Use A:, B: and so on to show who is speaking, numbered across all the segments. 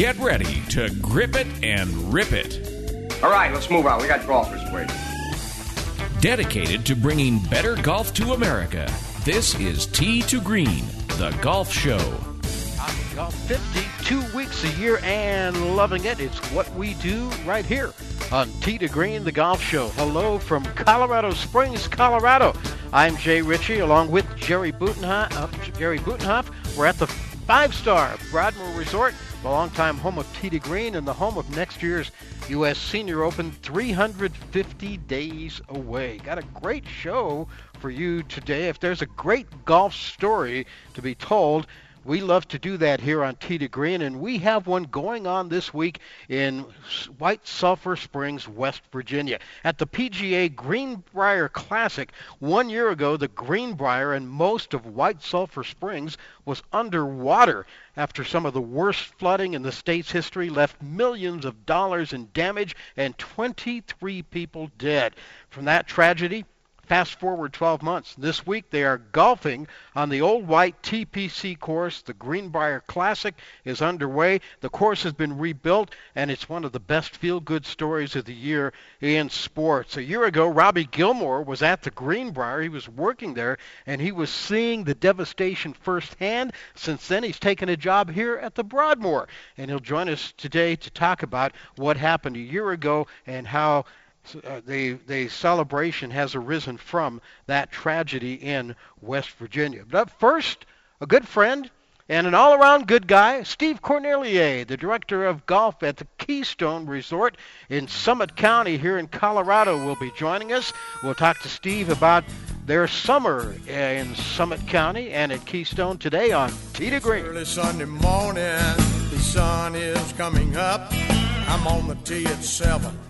A: Get ready to grip it and rip it.
B: All right, let's move on. We got golfers waiting.
A: Dedicated to bringing better golf to America, this is Tee to Green, the golf show.
C: I Golf 52 weeks a year and loving it. It's what we do right here on Tee to Green, the golf show. Hello from Colorado Springs, Colorado. I'm Jay Ritchie along with Jerry Butenhoff. Uh, Jerry Butenhoff. We're at the five-star Broadmoor Resort, the longtime home of to Green and the home of next year's U.S. Senior Open 350 days away. Got a great show for you today. If there's a great golf story to be told, we love to do that here on Tee to Green, and we have one going on this week in White Sulphur Springs, West Virginia. At the PGA Greenbrier Classic, one year ago, the Greenbrier and most of White Sulphur Springs was underwater after some of the worst flooding in the state's history left millions of dollars in damage and 23 people dead. From that tragedy, Fast forward 12 months. This week they are golfing on the Old White TPC course. The Greenbrier Classic is underway. The course has been rebuilt, and it's one of the best feel-good stories of the year in sports. A year ago, Robbie Gilmore was at the Greenbrier. He was working there, and he was seeing the devastation firsthand. Since then, he's taken a job here at the Broadmoor, and he'll join us today to talk about what happened a year ago and how uh, the the celebration has arisen from that tragedy in West Virginia. But first, a good friend and an all-around good guy, Steve Cornelier, the director of golf at the Keystone Resort in Summit County here in Colorado, will be joining us. We'll talk to Steve about their summer in Summit County and at Keystone today on Tee to Green.
D: Early Sunday morning, the sun is coming up. I'm on the tee at seven.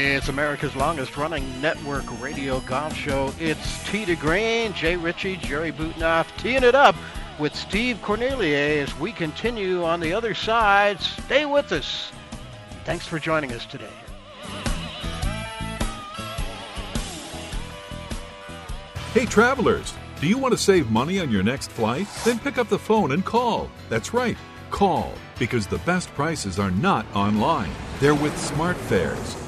C: It's America's longest running network radio golf show. It's to Green, Jay Ritchie, Jerry Butenhoff, teeing it up with Steve Cornelier as we continue on the other side. Stay with us. Thanks for joining us today.
E: Hey, travelers, do you want to save money on your next flight? Then pick up the phone and call. That's right, call, because the best prices are not online. They're with SmartFares.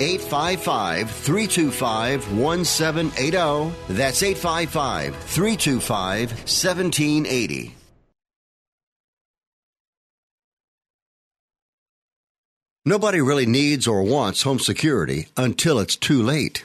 F: 855 325 1780. That's 855 325 1780. Nobody really needs or wants home security until it's too late.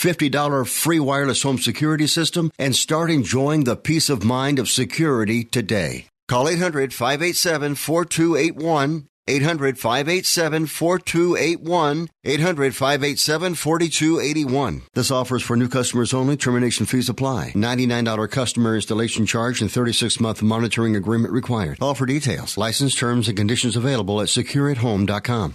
F: $50 free wireless home security system and start enjoying the peace of mind of security today. Call 800 587 4281. 800 587 4281. 800 587 4281. This offer is for new customers only. Termination fees apply. $99 customer installation charge and 36 month monitoring agreement required. All for details. License terms and conditions available at secureathome.com.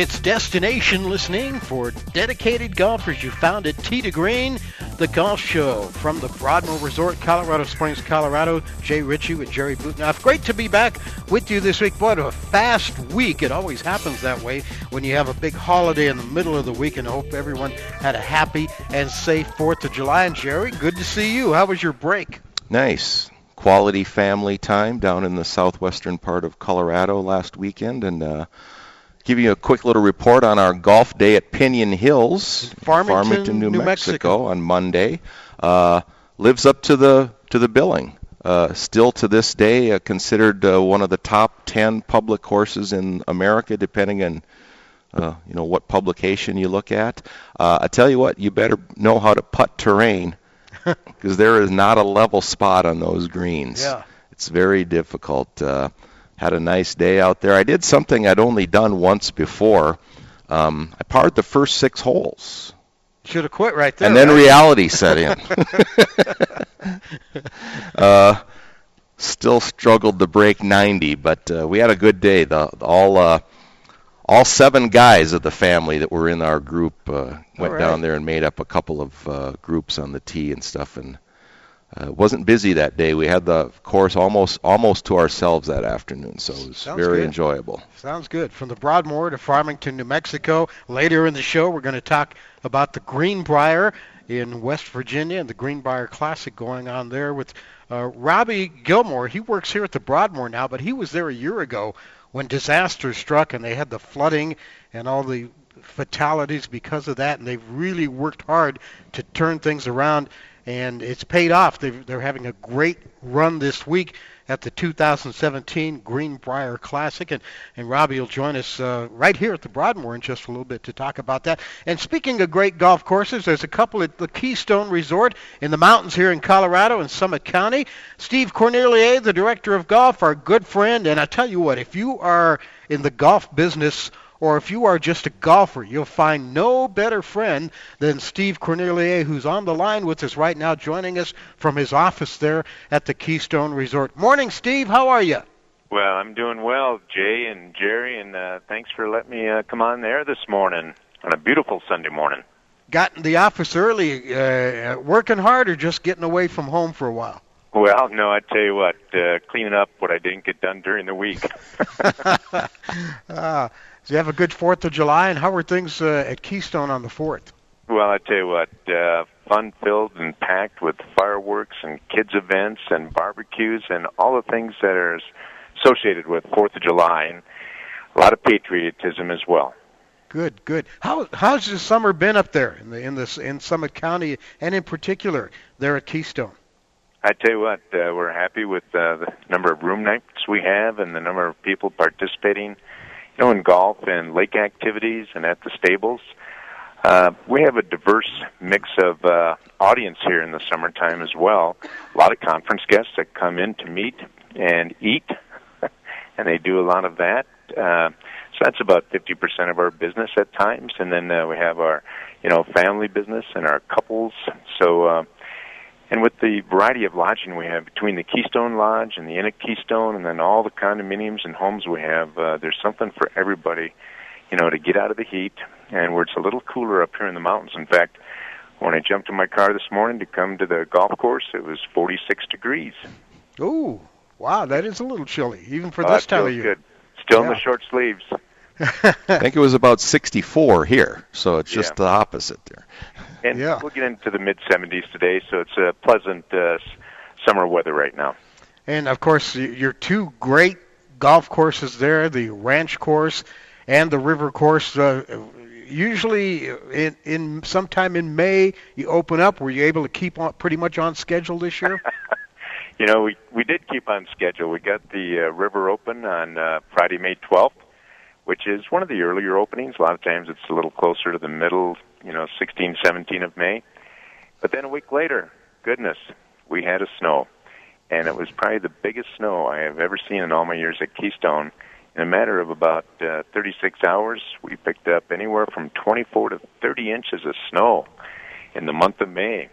C: It's destination listening for dedicated golfers. You found it. Tee to Green, the golf show from the Broadmoor Resort, Colorado Springs, Colorado. Jay Ritchie with Jerry Butenhoff. Great to be back with you this week. What a fast week. It always happens that way when you have a big holiday in the middle of the week, and I hope everyone had a happy and safe 4th of July. And Jerry, good to see you. How was your break?
G: Nice. Quality family time down in the southwestern part of Colorado last weekend, and uh, give you a quick little report on our golf day at Piñon Hills,
C: Farmington,
G: New,
C: New
G: Mexico,
C: Mexico.
G: on Monday. Uh, lives up to the to the billing. Uh, still to this day, uh, considered uh, one of the top 10 public courses in America, depending on uh, you know what publication you look at. Uh, I tell you what, you better know how to putt terrain because there is not a level spot on those greens.
C: Yeah.
G: It's very difficult. Had a nice day out there. I did something I'd only done once before. Um, I parred the first six holes,
C: Should have quit right there.
G: and then
C: right?
G: reality set in. uh, still struggled to break 90, but uh, we had a good day. The all uh, all seven guys of the family that were in our group uh, went
C: right.
G: down there and made up a couple of uh, groups on the tee and stuff, and uh, wasn't busy that day. We had the course almost almost to ourselves that afternoon, so it was
C: Sounds
G: very
C: good.
G: enjoyable.
C: Sounds good. From the Broadmoor to Farmington, New Mexico. Later in the show, we're going to talk about the Greenbrier in West Virginia and the Greenbrier Classic going on there with uh, Robbie Gilmore. He works here at the Broadmoor now, but he was there a year ago when disaster struck and they had the flooding and all the fatalities because of that. And they've really worked hard to turn things around, and it's paid off. They've, they're having a great run this week at the 2017 Greenbrier Classic, and, and Robbie will join us uh, right here at the Broadmoor in just a little bit to talk about that. And speaking of great golf courses, there's a couple at the Keystone Resort in the mountains here in Colorado in Summit County. Steve Cornelier, the director of golf, our good friend, and I tell you what, if you are in the golf business or if you are just a golfer, you'll find no better friend than Steve Cornelier, who's on the line with us right now, joining us from his office there at the Keystone Resort. Morning, Steve. How are you?
H: Well, I'm doing well, Jay and Jerry, and uh, thanks for letting me uh, come on there this morning on a beautiful Sunday morning.
C: Got in the office early, uh, working hard, or just getting away from home for a while?
H: Well, no, I tell you what, uh, cleaning up what I didn't get done during the week.
C: uh, so you have a good Fourth of July, and how were things uh, at Keystone on the Fourth?
H: well, I tell you what, uh, fun-filled and packed with fireworks and kids events and barbecues and all the things that are associated with Fourth of July, and a lot of patriotism as well.
C: Good, good. How how's the summer been up there in the in this in Summit County, and in particular there at Keystone?
H: I tell you what, uh, we're happy with uh, the number of room nights we have and the number of people participating, know, in golf and lake activities and at the stables. Uh, we have a diverse mix of uh, audience here in the summertime as well. A lot of conference guests that come in to meet and eat, and they do a lot of that. Uh, so that's about 50% of our business at times, and then uh, we have our, you know, family business and our couples. So. Uh, and with the variety of lodging we have between the Keystone Lodge and the Inn at Keystone, and then all the condominiums and homes we have, uh, there's something for everybody, you know, to get out of the heat, and where it's a little cooler up here in the mountains. In fact, when I jumped in my car this morning to come to the golf course, it was 46 degrees.
C: Ooh, wow, that is a little chilly, even for
H: Oh,
C: this
H: it
C: time of year.
H: Good. Still in the short sleeves.
G: I think it was about 64 here, so it's just
H: Yeah.
G: the opposite there.
H: And
C: Yeah.
H: we'll get into the mid 70s today, so it's a pleasant uh, summer weather right now.
C: And of course, your two great golf courses there, the Ranch Course and the River Course. Uh, usually, in, in sometime in May, you open up. Were you able to keep on pretty much on schedule this year?
H: You know, we we did keep on schedule. We got the uh, River Open on uh, Friday, May 12th, which is one of the earlier openings. A lot of times it's a little closer to the middle, you know, 16, 17 of May. But then a week later, goodness, we had a snow. And it was probably the biggest snow I have ever seen in all my years at Keystone. In a matter of about uh, 36 hours, we picked up anywhere from 24 to 30 inches of snow in the month of May.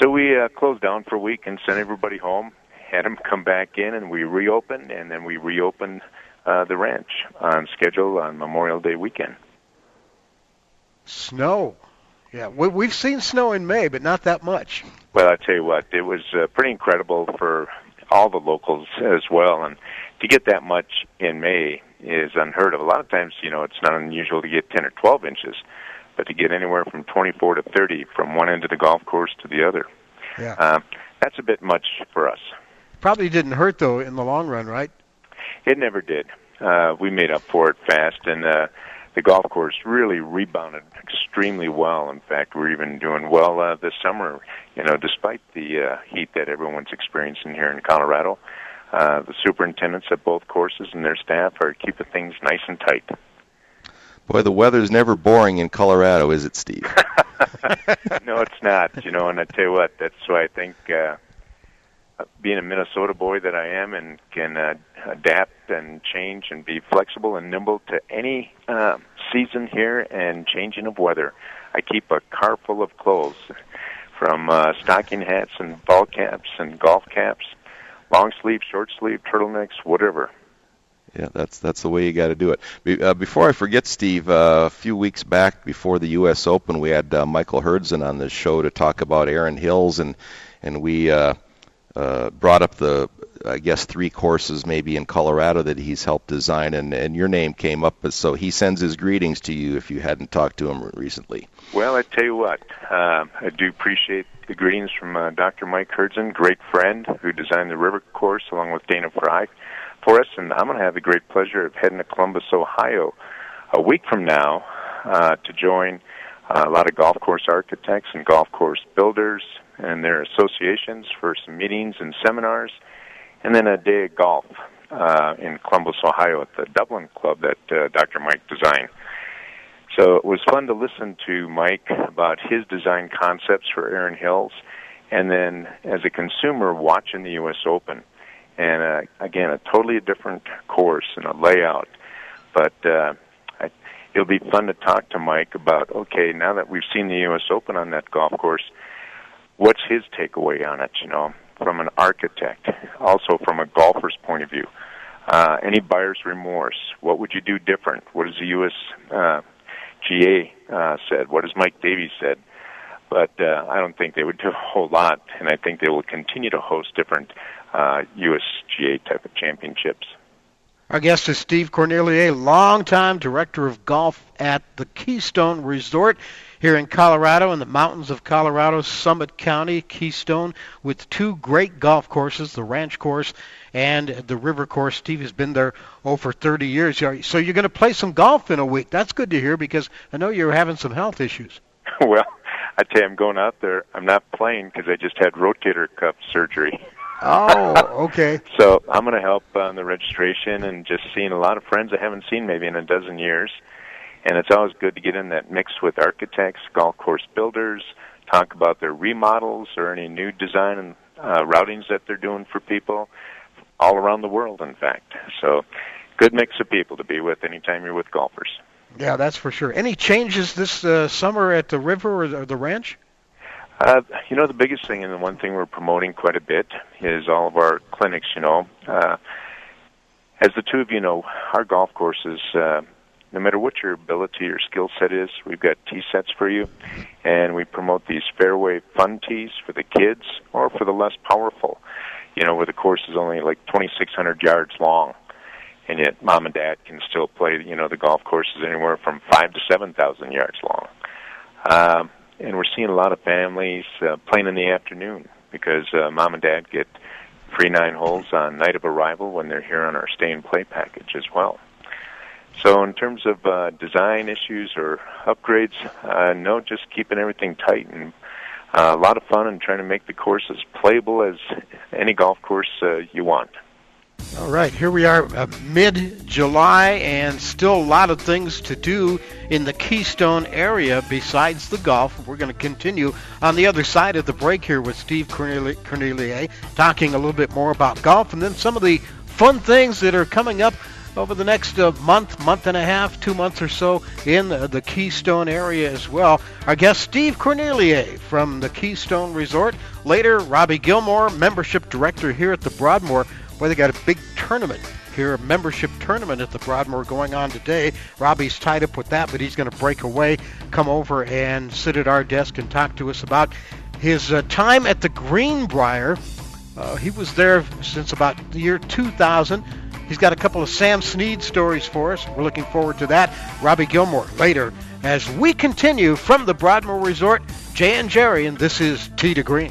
H: So we uh, closed down for a week and sent everybody home. Had them come back in, and we reopened, and then we reopened uh, the ranch on schedule on Memorial Day weekend.
C: Snow. Yeah, we, we've seen snow in May, but not that much.
H: Well, I tell you what, it was uh, pretty incredible for all the locals as well, and to get that much in May is unheard of. A lot of times, you know, it's not unusual to get 10 or 12 inches, but to get anywhere from 24 to 30 from one end of the golf course to the other,
C: Yeah.
H: uh, that's a bit much for us.
C: Probably didn't hurt though in the long run, right?
H: It never did. Uh, we made up for it fast, and uh, the golf course really rebounded extremely well. In fact, we're even doing well uh, this summer. You know, despite the uh, heat that everyone's experiencing here in Colorado, uh, the superintendents at both courses and their staff are keeping things nice and tight.
G: Boy, the weather's never boring in Colorado, is it, Steve?
H: no, it's not. You know, and I tell you what, that's why I think uh, being a Minnesota boy that I am and can uh, adapt and change and be flexible and nimble to any uh, season here and changing of weather. I keep a car full of clothes, from uh, stocking hats and ball caps and golf caps, long sleeve, short sleeve, turtlenecks, whatever.
G: Yeah, that's that's the way you got to do it. Be, uh, before I forget, Steve, uh, a few weeks back before the U.S. Open, we had uh, Michael Hurdzan on the show to talk about Erin Hills, and and we uh, uh, brought up the I guess three courses maybe in Colorado that he's helped design, and and your name came up, so he sends his greetings to you if you hadn't talked to him recently.
H: Well, I tell you what, uh, I do appreciate the greetings from uh, Dr. Mike Hurdzan, great friend who designed the river course along with Dana Fry for us, and I'm going to have the great pleasure of heading to Columbus, Ohio, a week from now uh, to join uh, a lot of golf course architects and golf course builders and their associations for some meetings and seminars, and then a day of golf uh, in Columbus, Ohio, at the Dublin Club that uh, Dr. Mike designed. So it was fun to listen to Mike about his design concepts for Erin Hills, and then as a consumer watching the U.S. Open, and uh, again a totally different course and a layout, but uh, I, it'll be fun to talk to Mike about okay now that we've seen the U.S. Open on that golf course, what's his takeaway on it? You know, from an architect, also from a golfer's point of view. Uh, any buyer's remorse? What would you do different? What does the U.S. Uh, GA uh, said? What has Mike Davis said? But uh, I don't think they would do a whole lot, and I think they will continue to host different uh, USGA type of championships.
C: Our guest is Steve Cornelier, longtime director of golf at the Keystone Resort here in Colorado, in the mountains of Colorado, Summit County, Keystone, with two great golf courses, the Ranch Course and the River Course. Steve has been there over 30 years. So you're going to play some golf in a week. That's good to hear because I know you're having some health issues.
H: well, I tell you, I'm going out there. I'm not playing because I just had rotator cuff surgery.
C: Oh, okay.
H: so I'm going to help on the registration and just seeing a lot of friends I haven't seen maybe in a dozen years. And it's always good to get in that mix with architects, golf course builders, talk about their remodels or any new design and uh, routings that they're doing for people all around the world, in fact. So, good mix of people to be with anytime you're with golfers.
C: Yeah, that's for sure. Any changes this uh, summer at the river or the, or the ranch?
H: Uh, you know, the biggest thing and the one thing we're promoting quite a bit is all of our clinics. You know, uh, as the two of you know, our golf courses, uh, no matter what your ability or skill set is, we've got tee sets for you, and we promote these fairway fun tees for the kids or for the less powerful. You know, where the course is only like 2,600 yards long, and yet mom and dad can still play. You know, the golf courses anywhere from five to seven thousand yards long. Um, and we're seeing a lot of families uh, playing in the afternoon because uh, mom and dad get free nine holes on night of arrival when they're here on our stay and play package as well. So in terms of uh, design issues or upgrades, uh, no, just keeping everything tight and uh, a lot of fun and trying to make the course as playable as any golf course uh, you want.
C: All right, here we are uh, mid July, and still a lot of things to do in the Keystone area besides the golf. We're going to continue on the other side of the break here with Steve Cornelier, talking a little bit more about golf and then some of the fun things that are coming up over the next uh, month, month and a half, two months or so in the, Keystone area as well. Our guest, Steve Cornelier from the Keystone Resort. Later, Robbie Gilmore, membership director here at the Broadmoor, where they got a big tournament here, a membership tournament at the Broadmoor going on today. Robbie's tied up with that, but he's going to break away, come over and sit at our desk and talk to us about his uh, time at the Greenbrier. Uh, he was there since about the year 2000 He's got a couple of Sam Snead stories for us. We're looking forward to that. Robbie Gilmore later as we continue from the Broadmoor Resort. Jay and Jerry, and this is Tee to Green.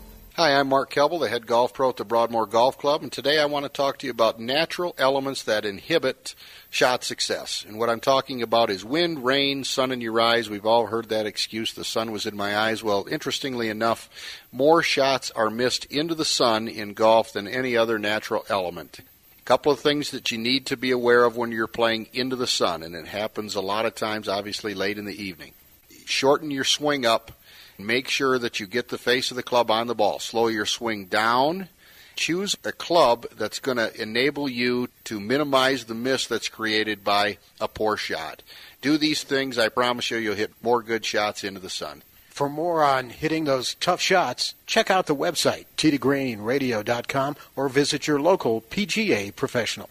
I: Hi, I'm Mark Kelble, the head golf pro at the Broadmoor Golf Club, and today I want to talk to you about natural elements that inhibit shot success. And what I'm talking about is wind, rain, sun in your eyes. We've all heard that excuse, the sun was in my eyes. Well, interestingly enough, more shots are missed into the sun in golf than any other natural element. A couple of things that you need to be aware of when you're playing into the sun, and it happens a lot of times, obviously, late in the evening. Shorten your swing up Make sure that you get the face of the club on the ball. Slow your swing down. Choose a club that's going to enable you to minimize the miss that's created by a poor shot. Do these things, I promise you, you'll hit more good shots into the sun.
J: For more on hitting those tough shots, check out the website, tdgreenradio.com, or visit your local PGA professional.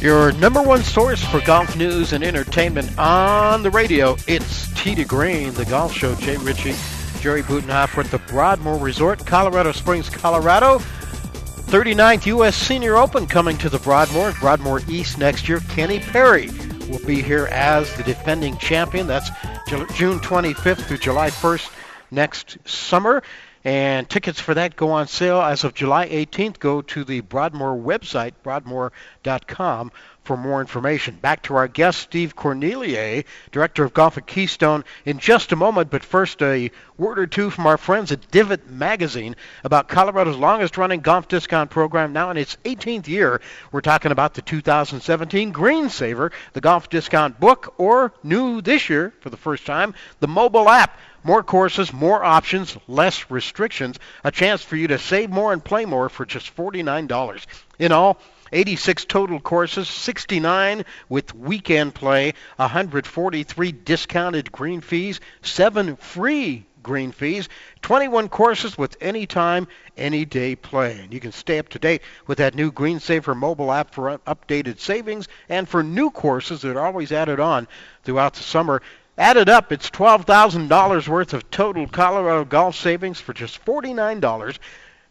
C: Your number one source for golf news and entertainment on the radio. It's to Green, the golf show. Jay Ritchie, Jerry Butenhoff at the Broadmoor Resort, Colorado Springs, Colorado. 39th U.S. Senior Open coming to the Broadmoor, Broadmoor East next year. Kenny Perry will be here as the defending champion. That's June 25th through July 1st next summer. And tickets for that go on sale as of July 18th. Go to the Broadmoor website, broadmoor.com, for more information. Back to our guest, Steve Cornelier, Director of Golf at Keystone, in just a moment. But first, a word or two from our friends at Divot Magazine about Colorado's longest running golf discount program, now in its 18th year. We're talking about the 2017 Green Saver, the golf discount book, or new this year for the first time, the mobile app. More courses, more options, less restrictions. A chance for you to save more and play more for just $49. In all, 86 total courses, 69 with weekend play, 143 discounted green fees, 7 free green fees, 21 courses with anytime, any day play. And you can stay up to date with that new Green Saver mobile app for updated savings and for new courses that are always added on throughout the summer. Added up, it's $12,000 worth of total Colorado golf savings for just $49.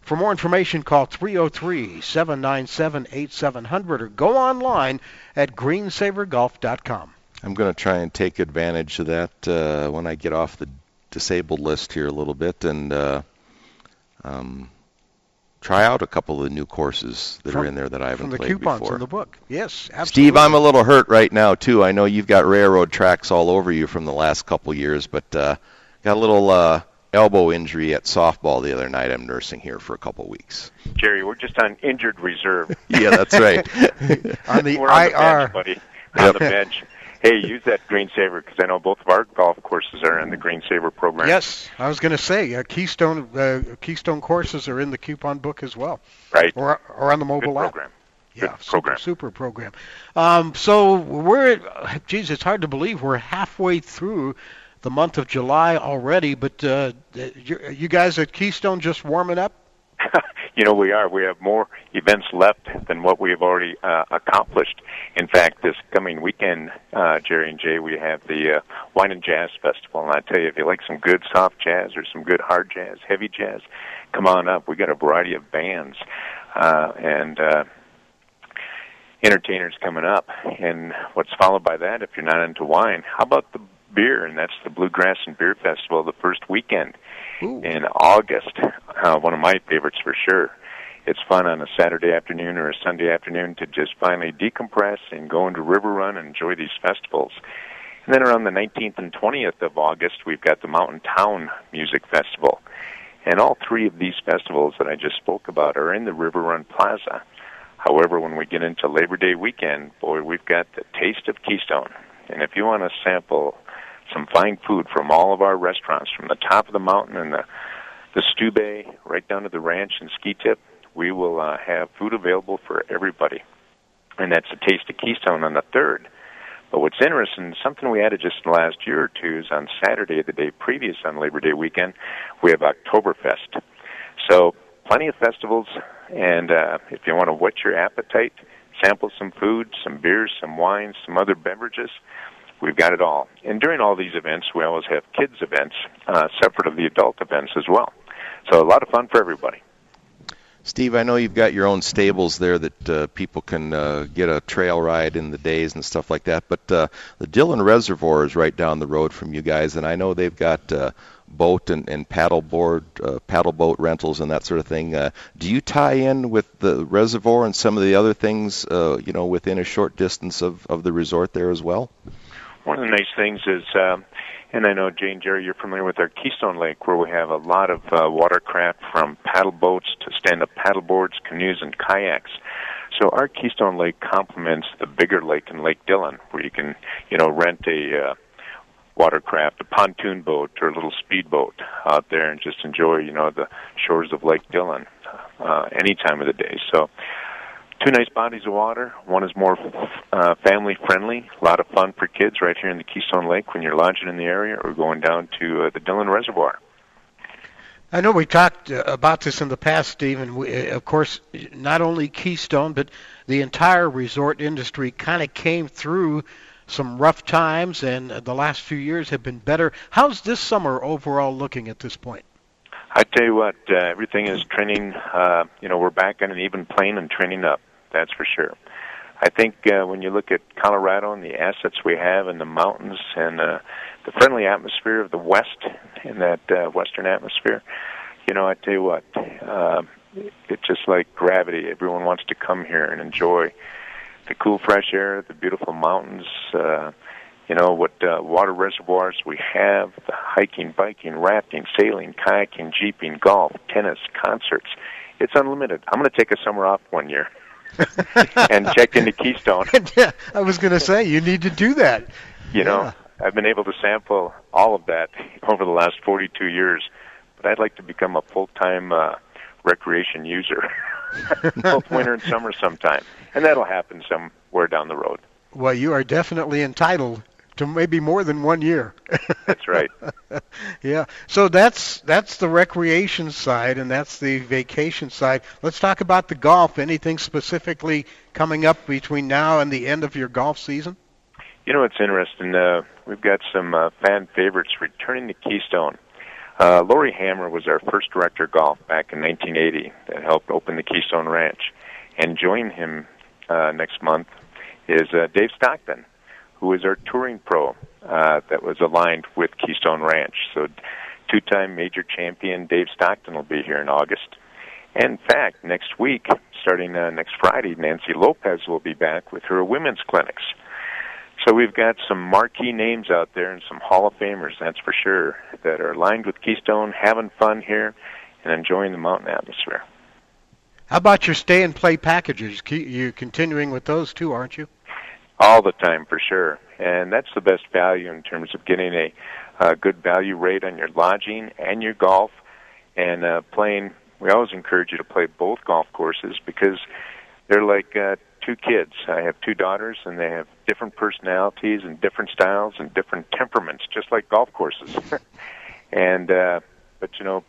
C: For more information, call 303 797 8700 or go online at greensavergolf.com.
G: I'm going to try and take advantage of that uh, when I get off the disabled list here a little bit and uh, um, try out a couple of the new courses that
C: from,
G: are in there that I haven't
C: from the
G: played
C: coupons
G: before.
C: in the book. Yes, absolutely.
G: Steve, I'm a little hurt right now too. I know you've got railroad tracks all over you from the last couple years, but uh, got a little uh, elbow injury at softball the other night. I'm nursing here for a couple weeks.
H: Jerry, we're just on injured reserve.
G: yeah, that's right.
C: on the
H: we're on
C: IR,
H: the bench, buddy. On the bench. Hey, use that Green Saver because I know both of our golf courses are in the Green Saver program.
C: Yes, I was going to say uh, Keystone uh, Keystone courses are in the coupon book as well.
H: Right.
C: Or or on the mobile
H: Good
C: app.
H: program.
C: Yeah,
H: Good
C: super,
H: program.
C: super program. Um, so we're, geez, it's hard to believe we're halfway through the month of July already. But uh, you, you guys at Keystone just warming up.
H: you know, we are. We have more events left than what we have already uh, accomplished. In fact, this coming weekend, uh, Jerry and Jay, we have the uh, Wine and Jazz Festival. And I tell you, if you like some good soft jazz or some good hard jazz, heavy jazz, come on up. We got a variety of bands uh, and uh, entertainers coming up. And what's followed by that, if you're not into wine, how about the beer? And that's the Bluegrass and Beer Festival the first weekend in August. Uh, one of my favorites for sure. It's fun on a Saturday afternoon or a Sunday afternoon to just finally decompress and go into River Run and enjoy these festivals. And then around the 19th and 20th of August, we've got the Mountain Town Music Festival. And all three of these festivals that I just spoke about are in the River Run Plaza. However, when we get into Labor Day weekend, boy, we've got the Taste of Keystone. And if you want to sample some fine food from all of our restaurants, from the top of the mountain and the the Stube right down to the ranch and ski tip, we will uh, have food available for everybody. And that's a Taste of Keystone on the third. But what's interesting, something we added just in the last year or two is on Saturday, the day previous on Labor Day weekend, we have Oktoberfest. So plenty of festivals, and uh, if you want to whet your appetite, sample some food, some beers, some wines, some other beverages, we've got it all. And during all these events, we always have kids events, uh, separate of the adult events as well. So a lot of fun for everybody.
G: Steve, I know you've got your own stables there that uh, people can uh, get a trail ride in the days and stuff like that. But uh, the Dillon Reservoir is right down the road from you guys, and I know they've got uh, boat and, and paddle board, uh, paddle boat rentals and that sort of thing. Uh, do you tie in with the reservoir and some of the other things, uh, you know, within a short distance of, of the resort there as well?
H: One of the nice things is. Uh, and I know, Jane Jerry, you're familiar with our Keystone Lake, where we have a lot of uh, watercraft from paddle boats to stand up paddle boards, canoes, and kayaks. So our Keystone Lake complements the bigger lake in Lake Dillon, where you can, you know, rent a uh, watercraft, a pontoon boat, or a little speedboat out there and just enjoy, you know, the shores of Lake Dillon uh, any time of the day. So two nice bodies of water. One is more uh, family friendly, a lot of fun for kids right here in the Keystone Lake when you're lodging in the area or going down to uh, the Dillon Reservoir.
C: I know we talked uh, about this in the past, Steve, and we, uh, of course, not only Keystone, but the entire resort industry kind of came through some rough times, and the last few years have been better. How's this summer overall looking at this point?
H: I tell you what, uh, everything is trending. Uh, you know, we're back on an even plane and trending up. That's for sure. I think uh, when you look at Colorado and the assets we have in the mountains and uh, the friendly atmosphere of the West in that uh, Western atmosphere, you know, I tell you what, uh, it's just like gravity. Everyone wants to come here and enjoy the cool, fresh air, the beautiful mountains. Uh, you know what uh, water reservoirs we have the hiking biking rafting sailing kayaking jeeping golf tennis concerts it's unlimited i'm going to take a summer off one year and checked into keystone.
C: Yeah, i was going to say you need to do that.
H: You know i've been able to sample all of that over the last 42 years but i'd like to become a full time uh, recreation user. Both winter and summer sometime. And that'll happen somewhere down the road.
C: Well, you are definitely entitled to maybe more than one year.
H: that's right.
C: yeah. So that's that's the recreation side and that's the vacation side. Let's talk about the golf. Anything specifically coming up between now and the end of your golf season?
H: You know, it's interesting. Uh, we've got some uh, fan favorites returning to Keystone. Uh, Laurie Hammer was our first director of golf back in 1980 that helped open the Keystone Ranch. And joining him uh, next month is uh, Dave Stockton who is our touring pro uh, that was aligned with Keystone Ranch. So, two time major champion Dave Stockton will be here in August. In fact, next week, starting uh, next Friday, Nancy Lopez will be back with her women's clinics. So we've got some marquee names out there and some Hall of Famers, that's for sure, that are aligned with Keystone, having fun here, and enjoying the mountain atmosphere.
C: How about your stay and play packages? You're continuing with those too, aren't you?
H: All the time for sure. And that's the best value in terms of getting a, a good value rate on your lodging and your golf and uh, playing. We always encourage you to play both golf courses because they're like uh, two kids. I have two daughters, and they have different personalities and different styles and different temperaments, just like golf courses. and uh, but you know,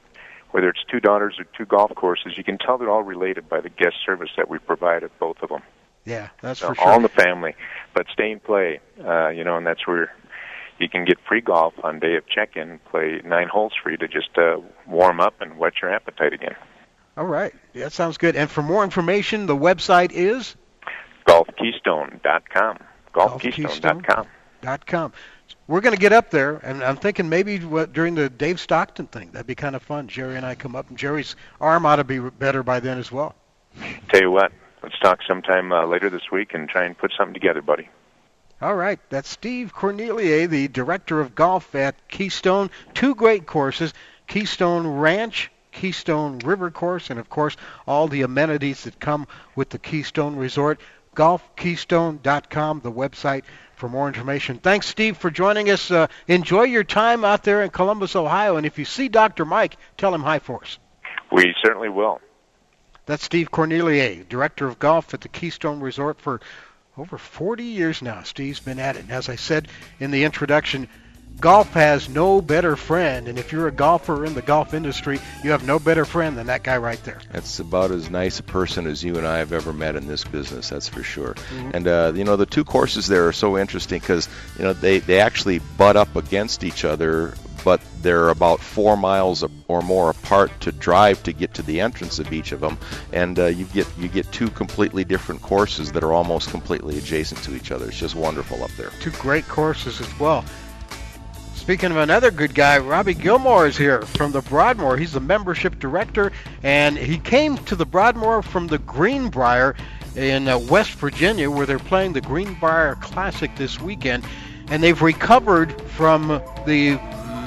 H: whether it's two daughters or two golf courses, you can tell they're all related by the guest service that we provide at both of them.
C: Yeah, that's for sure.
H: All in the family, but stay and play. Uh, you know, and that's where you can get free golf on day of check-in. Play nine holes free to just uh, warm up and whet your appetite again.
C: All right, that sounds good. And for more information, the website is
H: golfkeystone.com. Golfkeystone.com.
C: Dot com. We're going to get up there, and I'm thinking maybe what, during the Dave Stockton thing, that'd be kind of fun. Jerry and I come up, and Jerry's arm ought to be better by then as well.
H: Tell you what, let's talk sometime uh, later this week and try and put something together, buddy.
C: All right, that's Steve Cornelier, the director of golf at Keystone. Two great courses Keystone Ranch, Keystone River Course, and of course, all the amenities that come with the Keystone Resort. GolfKeystone.com, the website for more information. Thanks, Steve, for joining us. Uh, enjoy your time out there in Columbus, Ohio, and if you see Dr. Mike, tell him hi for us.
H: We certainly will.
C: That's Steve Cornelier, Director of Golf at the Keystone Resort for
J: Over 40 years now, Steve's been at it. And as I said in the introduction, golf has no better friend. And if you're a golfer in the golf industry, you have no better friend than that guy right there.
G: That's about as nice a person as you and I have ever met in this business. That's for sure.
J: Mhm.
G: And uh, you know, the two courses there are so interesting because you know they they actually butt up against each other. But they're about four miles or more apart to drive to get to the entrance of each of them, and uh, you get you get two completely different courses that are almost completely adjacent to each other. It's just wonderful up there.
J: Two great courses as well. Speaking of another good guy, Robbie Gilmore is here from the Broadmoor. He's the membership director, and he came to the Broadmoor from the Greenbrier in uh, West Virginia, where they're playing the Greenbrier Classic this weekend, and they've recovered from the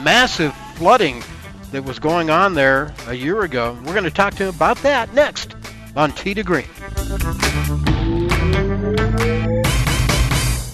J: massive flooding that was going on there a year ago. We're going to talk to him about that next on Tee to Green.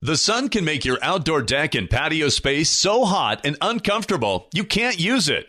K: The sun can make your outdoor deck and patio space so hot and uncomfortable you can't use it.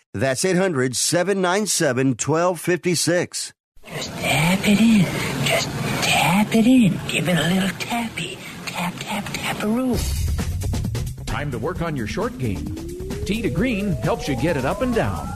F: That's 800 797 1256.
L: Just tap it in. Just tap it in. Give it a little tappy. Tap, tap, tap a roof.
A: Time to work on your short game. Tee to Green helps you get it up and down.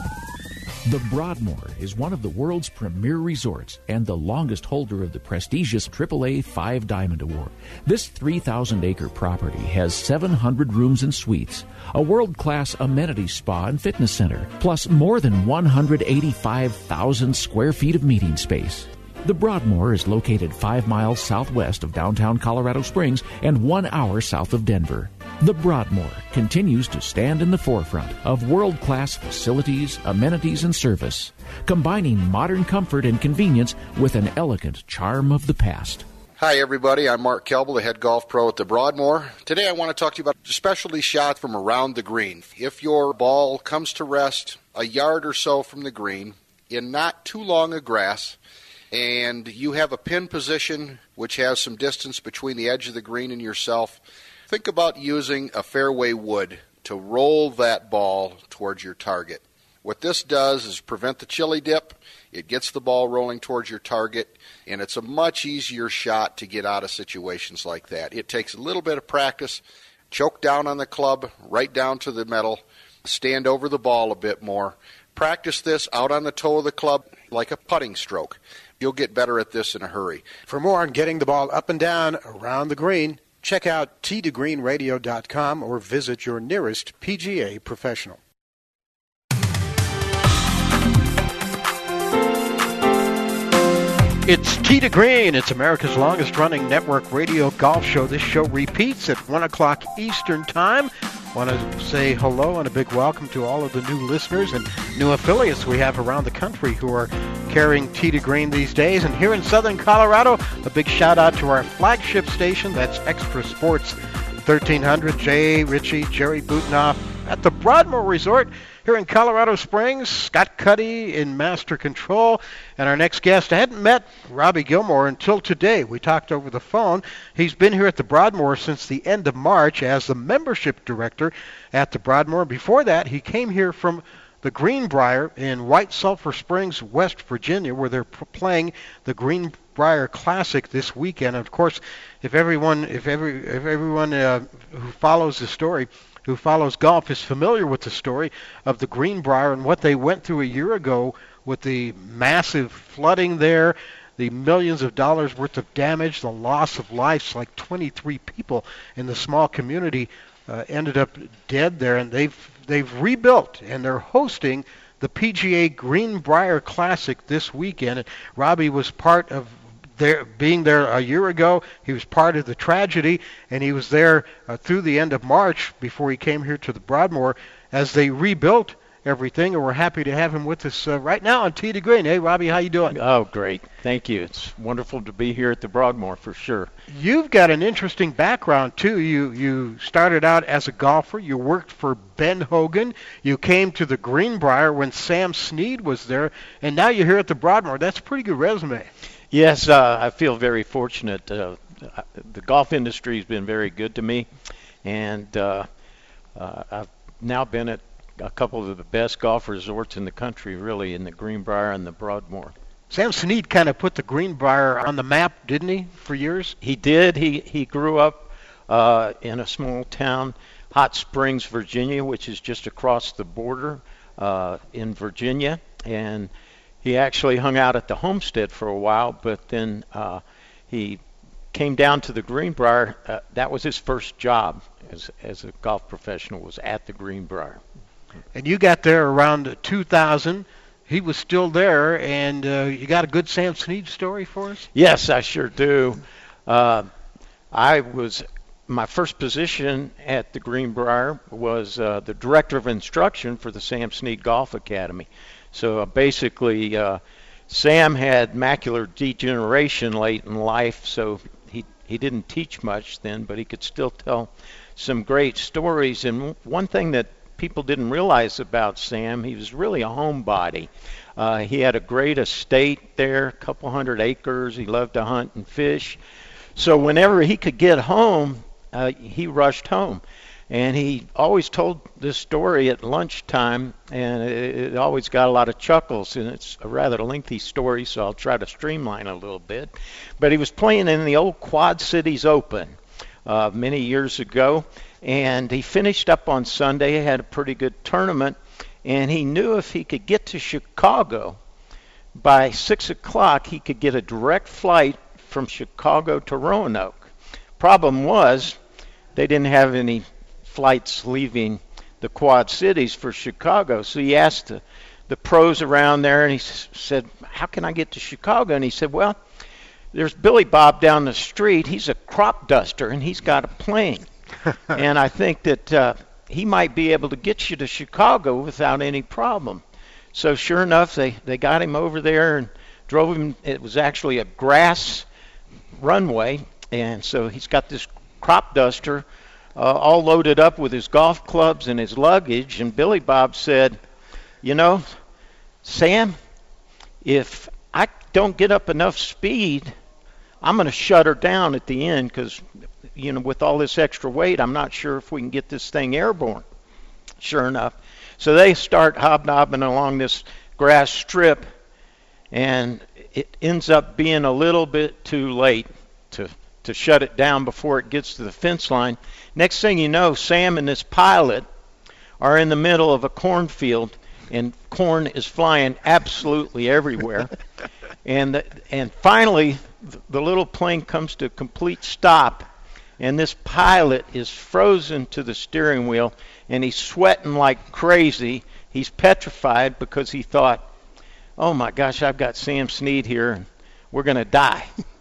A: The Broadmoor is one of the world's premier resorts and the longest holder of the prestigious AAA Five Diamond Award. This 3,000 acre property has 700 rooms and suites, a world class amenity spa and fitness center, plus more than 185,000 square feet of meeting space. The Broadmoor is located five miles southwest of downtown Colorado Springs and one hour south of Denver. The Broadmoor continues to stand in the forefront of world class facilities, amenities, and service, combining modern comfort and convenience with an elegant charm of the past.
I: Hi, everybody. I'm Mark Kelble, the head golf pro at the Broadmoor. Today, I want to talk to you about specialty shots from around the green. If your ball comes to rest a yard or so from the green, in not too long a grass, and you have a pin position which has some distance between the edge of the green and yourself, think about using a fairway wood to roll that ball towards your target. What this does is prevent the chili dip. It gets the ball rolling towards your target, and it's a much easier shot to get out of situations like that. It takes a little bit of practice. Choke down on the club, right down to the metal, stand over the ball a bit more. Practice this out on the toe of the club like a putting stroke. You'll get better at this in a hurry.
C: For more on getting the ball up and down around the green, check out teetogreenradio.com or visit your nearest PGA professional. It's to Green. It's America's longest running network radio golf show. This show repeats at 1 o'clock Eastern Time. Want to say hello and a big welcome to all of the new listeners and new affiliates we have around the country who are carrying to Green these days. And here in southern Colorado, a big shout out to our flagship station. That's Extra Sports 1300. Jay Ritchie, Jerry Butenhoff at the Broadmoor Resort here in Colorado Springs. Scott Cuddy in master control. And our next guest, I hadn't met Robbie Gilmore until today. We talked over the phone. He's been here at the Broadmoor since the end of March as the membership director at the Broadmoor. Before that, he came here from the Greenbrier in White Sulphur Springs, West Virginia, where they're playing the Greenbrier Classic this weekend. Of course, if everyone, if every, if everyone uh, who follows the story who follows golf is familiar with the story of the Greenbrier and what they went through a year ago with the massive flooding there, the millions of dollars worth of damage, the loss of lives, like 23 people in the small community uh, ended up dead there, and they've they've rebuilt and they're hosting the PGA Greenbrier Classic this weekend. And Robbie was part of there being there a year ago. He was part of the tragedy, and he was there uh, through the end of March before he came here to the Broadmoor as they rebuilt everything. And we're happy to have him with us uh, right now on Tee to Green. Hey, Robbie, how you doing?
M: Oh, great. Thank you. It's wonderful to be here at the Broadmoor for sure.
C: You've got an interesting background too. You you started out as a golfer. You worked for Ben Hogan. You came to the Greenbrier when Sam Snead was there, and now you're here at the Broadmoor. That's a pretty good resume.
M: Yes, uh, I feel very fortunate. Uh, the golf industry has been very good to me, and uh, uh, I've now been at a couple of the best golf resorts in the country, really, in the Greenbrier and the Broadmoor.
C: Sam Snead kind of put the Greenbrier on the map, didn't he, for years?
M: He did. He he grew up uh, in a small town, Hot Springs, Virginia, which is just across the border uh, in Virginia, and he actually hung out at the homestead for a while, but then uh, he came down to the Greenbrier. Uh, that was his first job as as a golf professional was at the Greenbrier.
C: And you got there around 2000. He was still there, and uh, you got a good Sam Snead story for us.
M: Yes, I sure do. Uh, I was my first position at the Greenbrier was uh, the director of instruction for the Sam Snead Golf Academy. So uh, basically, uh, Sam had macular degeneration late in life, so he he didn't teach much then, but he could still tell some great stories. And one thing that people didn't realize about Sam, he was really a homebody. Uh, he had a great estate there, a couple hundred acres. He loved to hunt and fish. So whenever he could get home, uh, he rushed home. And he always told this story at lunchtime, and it, it always got a lot of chuckles. And it's a rather lengthy story, so I'll try to streamline a little bit. But he was playing in the old Quad Cities Open uh, many years ago, and he finished up on Sunday. He had a pretty good tournament, and he knew if he could get to Chicago by six o'clock, he could get a direct flight from Chicago to Roanoke. Problem was, they didn't have any flights leaving the Quad Cities for Chicago. So he asked the, the pros around there, and he s- said, "How can I get to Chicago?" And he said, "Well, there's Billy Bob down the street. He's a crop duster, and he's got a plane, and I think that uh, he might be able to get you to Chicago without any problem." So sure enough, they they got him over there and drove him. It was actually a grass runway, and so he's got this crop duster uh, all loaded up with his golf clubs and his luggage. And Billy Bob said, You know, Sam, if I don't get up enough speed, I'm going to shut her down at the end because, you know, with all this extra weight, I'm not sure if we can get this thing airborne. Sure enough. So they start hobnobbing along this grass strip, and it ends up being a little bit too late to to shut it down before it gets to the fence line. Next thing you know, Sam and this pilot are in the middle of a cornfield, and corn is flying absolutely everywhere. and the, and finally, the little plane comes to a complete stop, and this pilot is frozen to the steering wheel, and he's sweating like crazy. He's petrified because he thought, "Oh my gosh, I've got Sam Snead here, and we're going to die."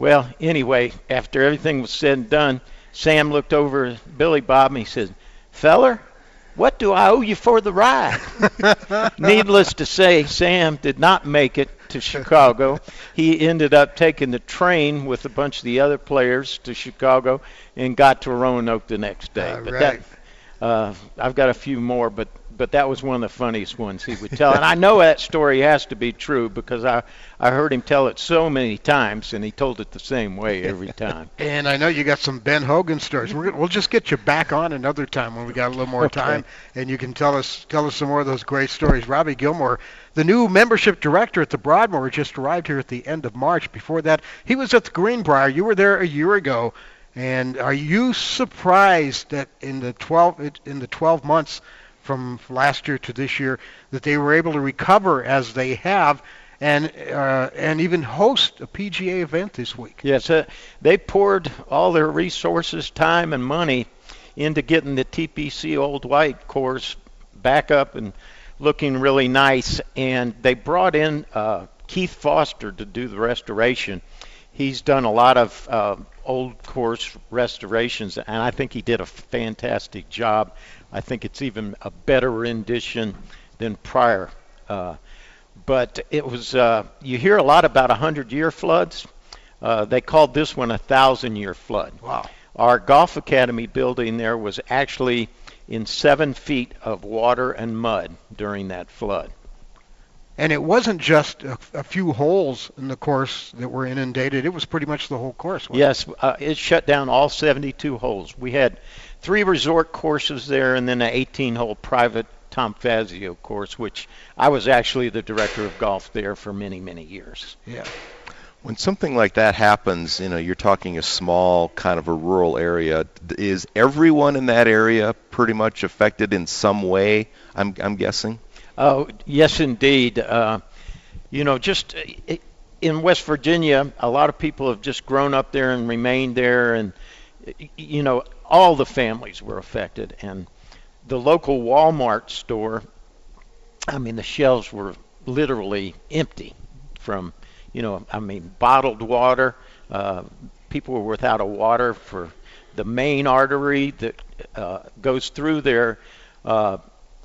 M: Well, anyway, after everything was said and done, Sam looked over at Billy Bob and he said, Feller, what do I owe you for the ride? Needless to say, Sam did not make it to Chicago. He ended up taking the train with a bunch of the other players to Chicago and got to Roanoke the next day.
C: All
M: but
C: right.
M: that, uh, I've got a few more, but but that was one of the funniest ones he would tell. And I know that story has to be true because I I heard him tell it so many times, and he told it the same way every time.
C: And I know you got some Ben Hogan stories. We're, gonna- we'll just get you back on another time when we got a little more
M: Okay.
C: time, and you can tell us tell us some more of those great stories. Robbie Gilmore, the new membership director at the Broadmoor, just arrived here at the end of March. Before that, he was at the Greenbrier. You were there a year ago, and are you surprised that in the 12 in the 12 months from last year to this year that they were able to recover as they have? And uh, and even host a PGA event this week.
M: Yes, uh, they poured all their resources, time, and money into getting the TPC Old White course back up and looking really nice. And they brought in uh, Keith Foster to do the restoration. He's done a lot of uh, old course restorations, and I think he did a fantastic job. I think it's even a better rendition than prior. Uh, but it was uh, you hear a lot about 100 year floods. Uh, they called this one a thousand year flood.
C: Wow.
M: Our golf academy building there was actually in seven feet of water and mud during that flood.
C: And it wasn't just a, a few holes in the course that were inundated. It was pretty much the whole course. wasn't
M: Yes, uh, it shut down all 72 holes. We had three resort courses there and then an 18 hole private Tom Fazio course, which I was actually the director of golf there for many, many years.
C: Yeah.
G: When something like that happens, you know, you're talking a small kind of a rural area. Is everyone in that area pretty much affected in some way? I'm I'm guessing.
M: Oh, yes, indeed. Uh, you know, just uh, in West Virginia, a lot of people have just grown up there and remained there, and you know, all the families were affected. And the local Walmart store, I mean, the shelves were literally empty from, you know, I mean, bottled water. Uh, people were without a water for the main artery that uh, goes through there. Uh,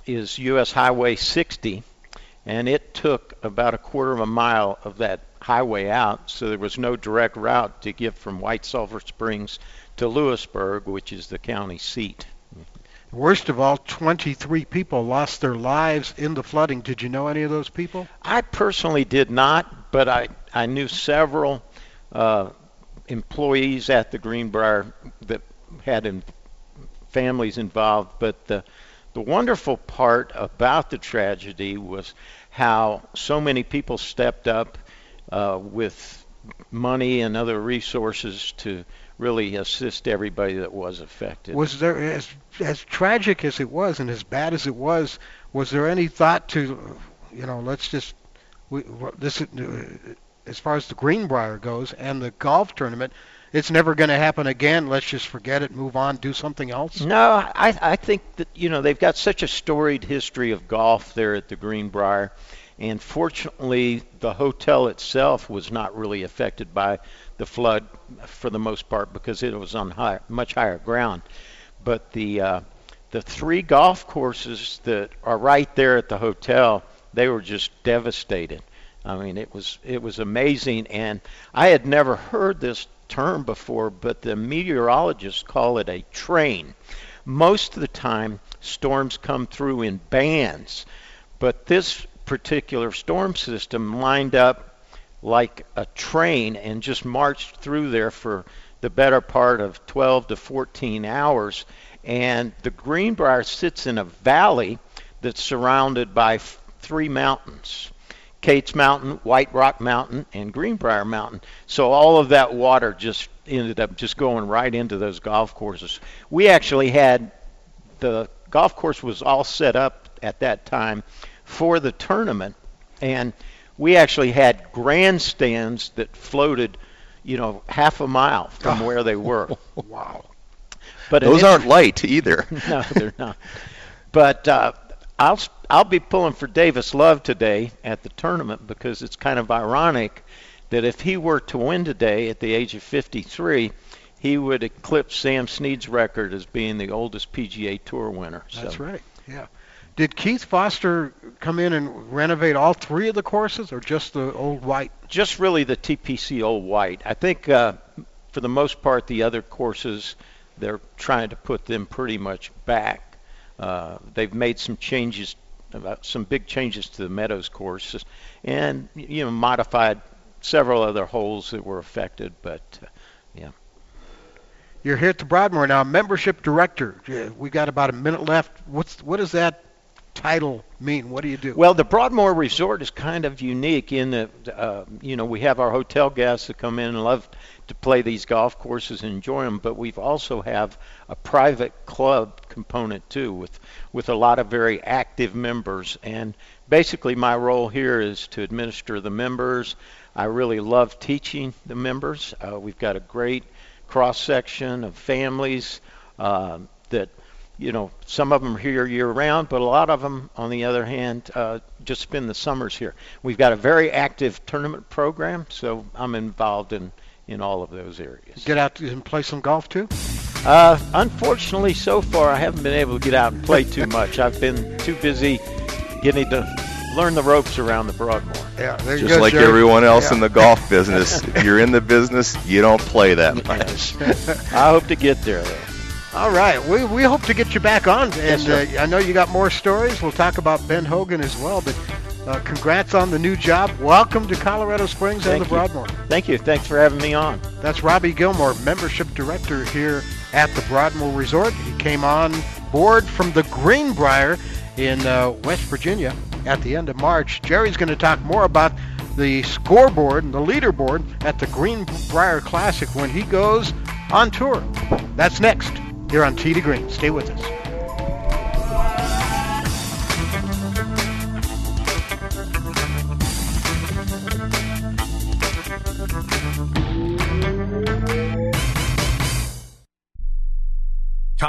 M: is U.S. Highway 60, and it took about a quarter of a mile of that highway out, so there was no direct route to get from White Sulphur Springs to Lewisburg, which is the county seat.
C: Worst of all, 23 people lost their lives in the flooding. Did you know any of those people?
M: I personally did not, but I, I knew several uh, employees at the Greenbrier that had in, families involved. But the, the wonderful part about the tragedy was how so many people stepped up uh, with money and other resources to really assist everybody that was affected.
C: Was there as as tragic as it was and as bad as it was? Was there any thought to, you know, let's just we, this uh, as far as the Greenbrier goes and the golf tournament, it's never going to happen again. Let's just forget it, move on, do something else.
M: No, I, I think that you know they've got such a storied history of golf there at the Greenbrier, and fortunately the hotel itself was not really affected by the flood for the most part because it was on high, much higher ground. But the uh, the three golf courses that are right there at the hotel, they were just devastated. I mean, it was it was amazing, and I had never heard this term before, but the meteorologists call it a train. Most of the time, storms come through in bands, but this particular storm system lined up like a train and just marched through there for the better part of 12 to 14 hours. And the Greenbrier sits in a valley that's surrounded by f- three mountains. Kate's Mountain, White Rock Mountain, and Greenbrier Mountain. So all of that water just ended up just going right into those golf courses. We actually had the golf course was all set up at that time for the tournament, and we actually had grandstands that floated, you know, half a mile from where they were.
C: wow.
M: But
G: Those aren't light either.
M: no, they're not. But uh, I'll I'll be pulling for Davis Love today at the tournament because it's kind of ironic that if he were to win today at the age of 53, he would eclipse Sam Snead's record as being the oldest PGA Tour winner.
C: That's
M: so.
C: right. Yeah. Did Keith Foster come in and renovate all three of the courses, or just the old white?
M: Just really the TPC Old White. I think uh, for the most part, the other courses they're trying to put them pretty much back. Uh, they've made some changes, some big changes to the Meadows courses, and you know modified several other holes that were affected. But uh, yeah.
C: You're here at the Broadmoor now, membership director. We got about a minute left. What's what does that title mean? What do you do?
M: Well, the Broadmoor Resort is kind of unique in that, uh, you know, we have our hotel guests that come in and love to play these golf courses and enjoy them, but we've also have a private club component too, with with a lot of very active members. And basically, my role here is to administer the members. I really love teaching the members. Uh, we've got a great cross section of families uh, that you know, some of them are here year round, but a lot of them, on the other hand, uh, just spend the summers here. We've got a very active tournament program, so I'm involved in, in all of those areas.
C: Get out and play some golf too.
M: Uh, unfortunately, so far, I haven't been able to get out and play too much. I've been too busy getting to learn the ropes around the Broadmoor.
C: Yeah, there you go.
G: Just like everyone else in the golf business, if you're in the business, you don't play that much.
M: I hope to get there, though.
C: All right, we, we hope to get you back on, and
M: Yes,
C: uh. I know you got more stories. We'll talk about Ben Hogan as well, but uh, congrats on the new job. Welcome to Colorado Springs and the. Broadmoor.
M: Thank you. Thanks for having me on.
C: That's Robbie Gilmore, membership director here at the Broadmoor Resort. He came on board from the Greenbrier in uh, West Virginia at the end of March. Jerry's going to talk more about the scoreboard and the leaderboard at the Greenbrier Classic when he goes on tour. That's next here on to Green. Stay with us.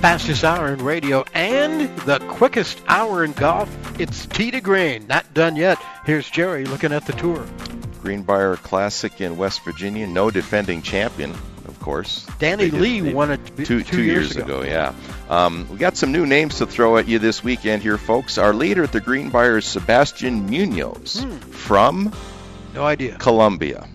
C: Fastest hour in radio and the quickest hour in golf. It's Tee to Green. Not done yet. Here's Jerry looking at the tour.
G: Greenbrier Classic in West Virginia. No defending champion, of course.
C: Danny
G: did-
C: Lee won it b-
G: two,
C: two
G: years,
C: years ago.
G: ago. Yeah. Um, we got some new names to throw at you this weekend here, folks. Our leader at the Greenbrier is Sebastian Munoz
C: Hmm.
G: from
C: No idea.
G: Colombia.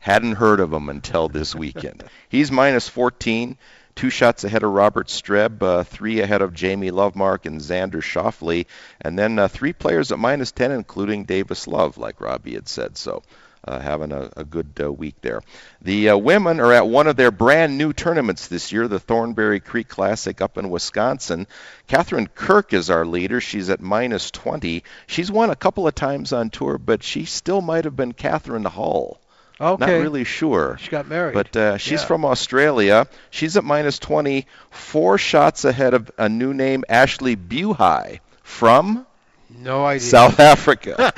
G: Hadn't heard of him until this weekend. He's minus 14, two shots ahead of Robert Streb, uh, three ahead of Jamie Lovemark and Xander Schauffele, and then uh, three players at minus 10, including Davis Love, like Robbie had said. So. Uh, having a, a good uh, week there. The uh, women are at one of their brand new tournaments this year, the Thornberry Creek Classic up in Wisconsin. Katherine Kirk is our leader. She's at minus 20. She's won a couple of times on tour, but she still might have been Katherine Hull. Not really sure.
C: She got married.
G: But uh, she's
C: Yeah.
G: from Australia. She's at minus 20, four shots ahead of a new name, Ashley Buhai, from
C: No idea.
G: South Africa.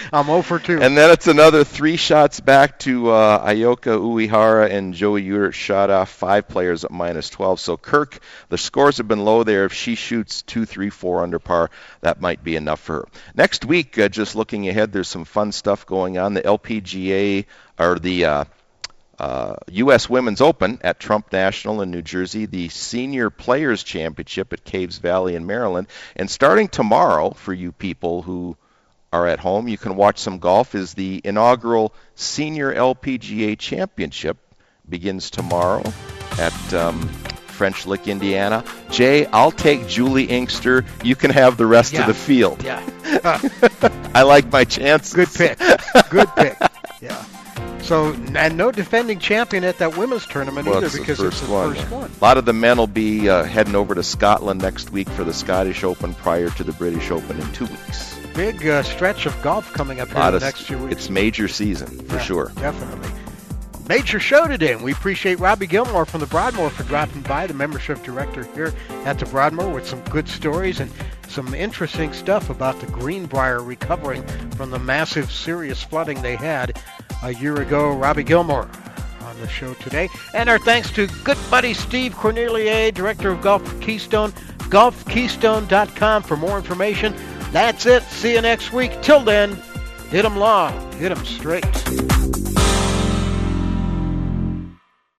C: I'm 0 for 2.
G: And then it's another three shots back to uh, Ayako Uehara and Jodi Ewart Shadoff five players at minus 12. So Kirk, the scores have been low there. If she shoots two, three, four under par, that might be enough for her. Next week, uh, just looking ahead, there's some fun stuff going on. The LPGA or the uh, uh, U.S. Women's Open at Trump National in New Jersey, the Senior Players Championship at Caves Valley in Maryland, and starting tomorrow for you people who are at home, you can watch some golf. Is the inaugural Senior LPGA Championship begins tomorrow at um, French Lick, Indiana. Jay, I'll take Juli Inkster. You can have the rest
C: Yeah.
G: of the field.
C: Yeah.
G: I like my chances.
C: Good pick. Good pick. Yeah. So, and no defending champion at that women's tournament
G: Well,
C: either
G: it's
C: because it's the
G: one.
C: first one.
G: A lot of the men will be uh, heading over to Scotland next week for the Scottish Open prior to the British Open in two weeks.
C: Big uh, stretch of golf coming up here in the next few weeks.
G: it's major season for
C: Yeah,
G: sure.
C: Definitely. Major show today, and we appreciate Robbie Gilmore from the Broadmoor for dropping by, the membership director here at the Broadmoor, with some good stories and some interesting stuff about the Greenbrier recovering from the massive, serious flooding they had a year ago. Robbie Gilmore on the show today. And our thanks to good buddy Steve Cornelier, director of Golf Keystone, golfkeystone.com for more information. That's it. See you next week. Till then, hit 'em long, hit 'em straight.